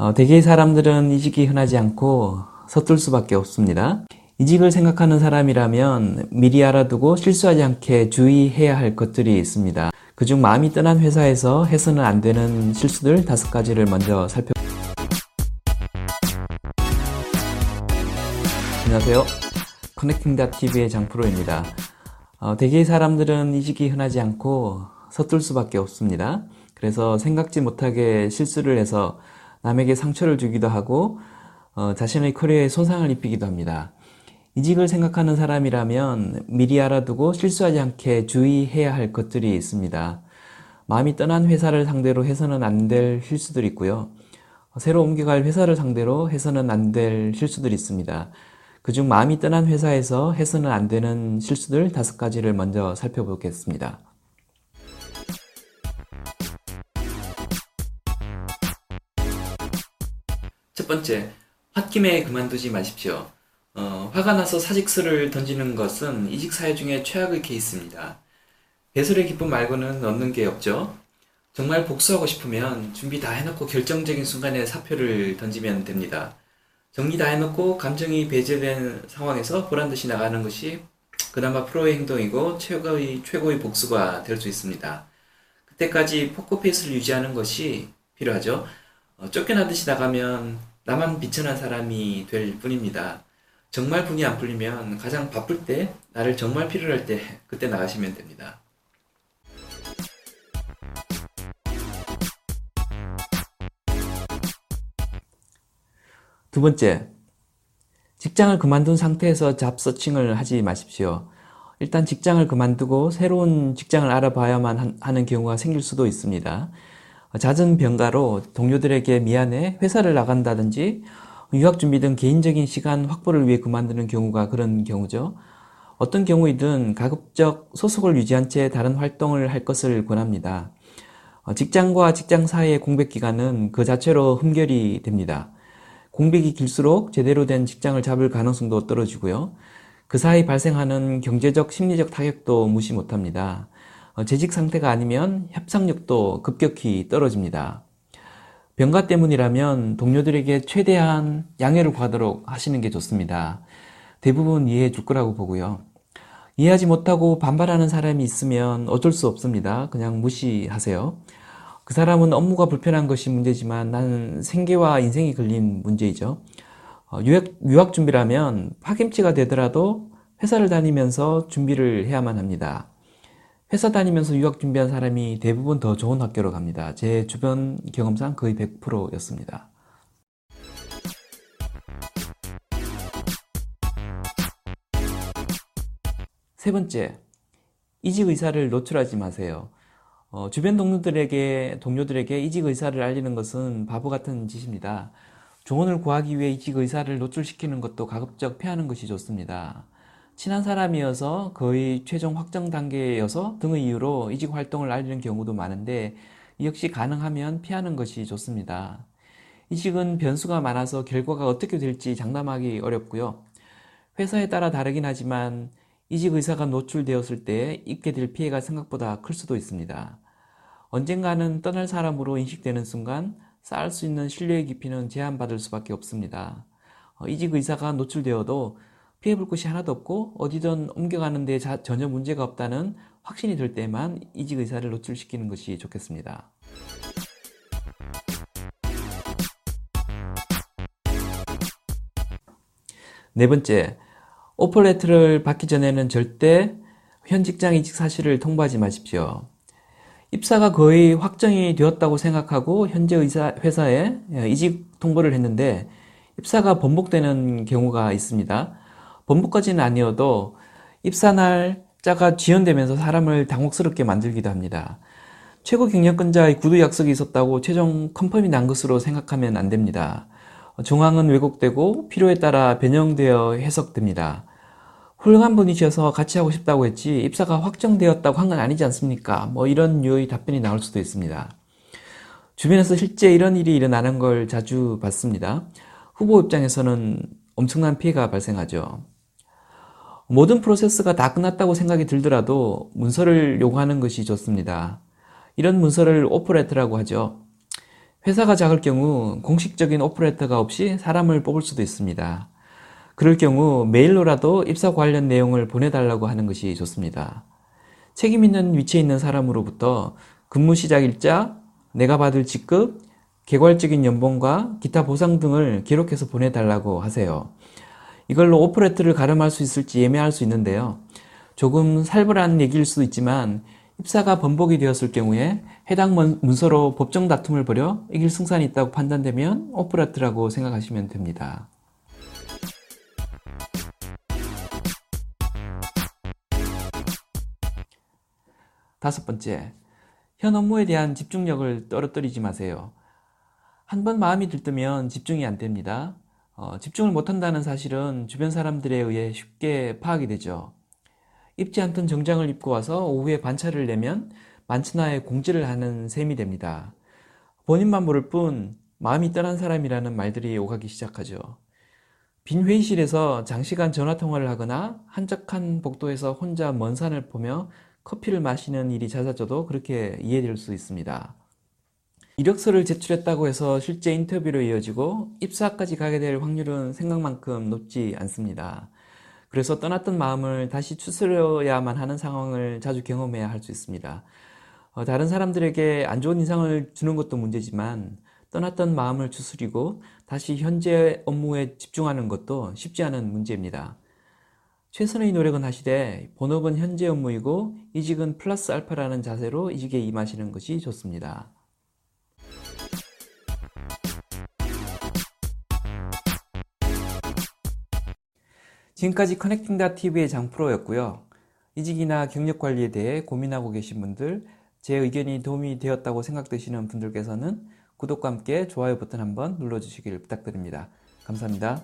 어, 대개의 사람들은 이직이 흔하지 않고 서툴 수밖에 없습니다. 이직을 생각하는 사람이라면 미리 알아두고 실수하지 않게 주의해야 할 것들이 있습니다. 그중 마음이 떠난 회사에서 해서는 안 되는 실수들 다섯 가지를 먼저 살펴. 안녕하세요. 커넥팅닷TV의 장프로입니다. 어, 대개의 사람들은 이직이 흔하지 않고 서툴 수밖에 없습니다. 그래서 생각지 못하게 실수를 해서 남에게 상처를 주기도 하고 어, 자신의 커리어에 손상을 입히기도 합니다. 이직을 생각하는 사람이라면 미리 알아두고 실수하지 않게 주의해야 할 것들이 있습니다. 마음이 떠난 회사를 상대로 해서는 안 될 실수들이 있고요. 새로 옮겨갈 회사를 상대로 해서는 안 될 실수들이 있습니다. 그중 마음이 떠난 회사에서 해서는 안 되는 실수들 다섯 가지를 먼저 살펴보겠습니다. 첫 번째, 홧김에 그만두지 마십시오. 어, 화가 나서 사직서를 던지는 것은 이직 사례 중에 최악의 케이스입니다. 배설의 기쁨 말고는 얻는 게 없죠. 정말 복수하고 싶으면 준비 다 해놓고 결정적인 순간에 사표를 던지면 됩니다. 정리 다 해놓고 감정이 배제된 상황에서 보란 듯이 나가는 것이 그나마 프로의 행동이고 최고의, 최고의 복수가 될 수 있습니다. 그때까지 포커페이스를 유지하는 것이 필요하죠. 어, 쫓겨나듯이 나가면 나만 비천한 사람이 될 뿐입니다. 정말 분이 안 풀리면 가장 바쁠 때, 나를 정말 필요로 할 때, 그때 나가시면 됩니다. 두 번째, 직장을 그만둔 상태에서 잡서칭을 하지 마십시오. 일단 직장을 그만두고 새로운 직장을 알아봐야만 하는 경우가 생길 수도 있습니다. 잦은 병가로 동료들에게 미안해 회사를 나간다든지 유학 준비 등 개인적인 시간 확보를 위해 그만두는 경우가 그런 경우죠. 어떤 경우이든 가급적 소속을 유지한 채 다른 활동을 할 것을 권합니다. 어, 직장과 직장 사이의 공백 기간은 그 자체로 흠결이 됩니다. 공백이 길수록 제대로 된 직장을 잡을 가능성도 떨어지고요. 그 사이 발생하는 경제적, 심리적 타격도 무시 못합니다. 어, 재직 상태가 아니면 협상력도 급격히 떨어집니다. 병가 때문이라면 동료들에게 최대한 양해를 구하도록 하시는 게 좋습니다. 대부분 이해해 줄 거라고 보고요. 이해하지 못하고 반발하는 사람이 있으면 어쩔 수 없습니다. 그냥 무시하세요. 그 사람은 업무가 불편한 것이 문제지만 나는 생계와 인생이 걸린 문제이죠. 어, 유학, 유학 준비라면 파김치가 되더라도 회사를 다니면서 준비를 해야만 합니다. 회사 다니면서 유학 준비한 사람이 대부분 더 좋은 학교로 갑니다. 제 주변 경험상 거의 100%였습니다. 세 번째, 이직 의사를 노출하지 마세요. 어, 주변 동료들에게, 동료들에게 이직 의사를 알리는 것은 바보 같은 짓입니다. 조언을 구하기 위해 이직 의사를 노출시키는 것도 가급적 피하는 것이 좋습니다. 친한 사람이어서 거의 최종 확정 단계여서 등의 이유로 이직 활동을 알리는 경우도 많은데 역시 가능하면 피하는 것이 좋습니다. 이직은 변수가 많아서 결과가 어떻게 될지 장담하기 어렵고요. 회사에 따라 다르긴 하지만 이직 의사가 노출되었을 때 입게 될 피해가 생각보다 클 수도 있습니다. 언젠가는 떠날 사람으로 인식되는 순간 쌓을 수 있는 신뢰의 깊이는 제한받을 수밖에 없습니다. 어, 이직 의사가 노출되어도 피해볼 곳이 하나도 없고 어디든 옮겨가는 데 자, 전혀 문제가 없다는 확신이 들 때만 이직 의사를 노출시키는 것이 좋겠습니다. 네 번째, 오퍼레터를 받기 전에는 절대 현 직장 이직 사실을 통보하지 마십시오. 입사가 거의 확정이 되었다고 생각하고 현재 의사, 회사에 이직 통보를 했는데 입사가 번복되는 경우가 있습니다. 번복까지는 아니어도 입사 날짜가 지연되면서 사람을 당혹스럽게 만들기도 합니다. 최고 경영자의 구두 약속이 있었다고 최종 confirm이 난 것으로 생각하면 안 됩니다. 정황은 왜곡되고 필요에 따라 변형되어 해석됩니다. 훌륭한 분이셔서 같이 하고 싶다고 했지 입사가 확정되었다고 한 건 아니지 않습니까? 뭐 이런 류의 답변이 나올 수도 있습니다. 주변에서 실제 이런 일이 일어나는 걸 자주 봤습니다. 후보 입장에서는 엄청난 피해가 발생하죠. 모든 프로세스가 다 끝났다고 생각이 들더라도 문서를 요구하는 것이 좋습니다. 이런 문서를 오퍼레터라고 하죠. 회사가 작을 경우 공식적인 오퍼레터가 없이 사람을 뽑을 수도 있습니다. 그럴 경우 메일로라도 입사 관련 내용을 보내달라고 하는 것이 좋습니다. 책임 있는 위치에 있는 사람으로부터 근무 시작 일자, 내가 받을 직급, 개괄적인 연봉과 기타 보상 등을 기록해서 보내달라고 하세요. 이걸로 오퍼레트를 가름할 수 있을지 예매할 수 있는데요. 조금 살벌한 얘기일 수도 있지만 입사가 번복이 되었을 경우에 해당 문서로 법정 다툼을 벌여 이길 승산이 있다고 판단되면 오퍼레트라고 생각하시면 됩니다. 다섯 번째, 현 업무에 대한 집중력을 떨어뜨리지 마세요. 한 번 마음이 들뜨면 집중이 안 됩니다. 어, 집중을 못한다는 사실은 주변 사람들에 의해 쉽게 파악이 되죠. 입지 않던 정장을 입고 와서 오후에 반차를 내면 만천하에 공지를 하는 셈이 됩니다. 본인만 모를 뿐 마음이 떠난 사람이라는 말들이 오가기 시작하죠. 빈 회의실에서 장시간 전화통화를 하거나 한적한 복도에서 혼자 먼 산을 보며 커피를 마시는 일이 잦아져도 그렇게 이해될 수 있습니다. 이력서를 제출했다고 해서 실제 인터뷰로 이어지고 입사까지 가게 될 확률은 생각만큼 높지 않습니다. 그래서 떠났던 마음을 다시 추스려야만 하는 상황을 자주 경험해야 할 수 있습니다. 어, 다른 사람들에게 안 좋은 인상을 주는 것도 문제지만 떠났던 마음을 추스리고 다시 현재 업무에 집중하는 것도 쉽지 않은 문제입니다. 최선의 노력은 하시되 본업은 현재 업무이고 이직은 플러스 알파라는 자세로 이직에 임하시는 것이 좋습니다. 지금까지 커넥팅닷TV의 장프로였고요. 이직이나 경력 관리에 대해 고민하고 계신 분들, 제 의견이 도움이 되었다고 생각되시는 분들께서는 구독과 함께 좋아요 버튼 한번 눌러주시길 부탁드립니다. 감사합니다.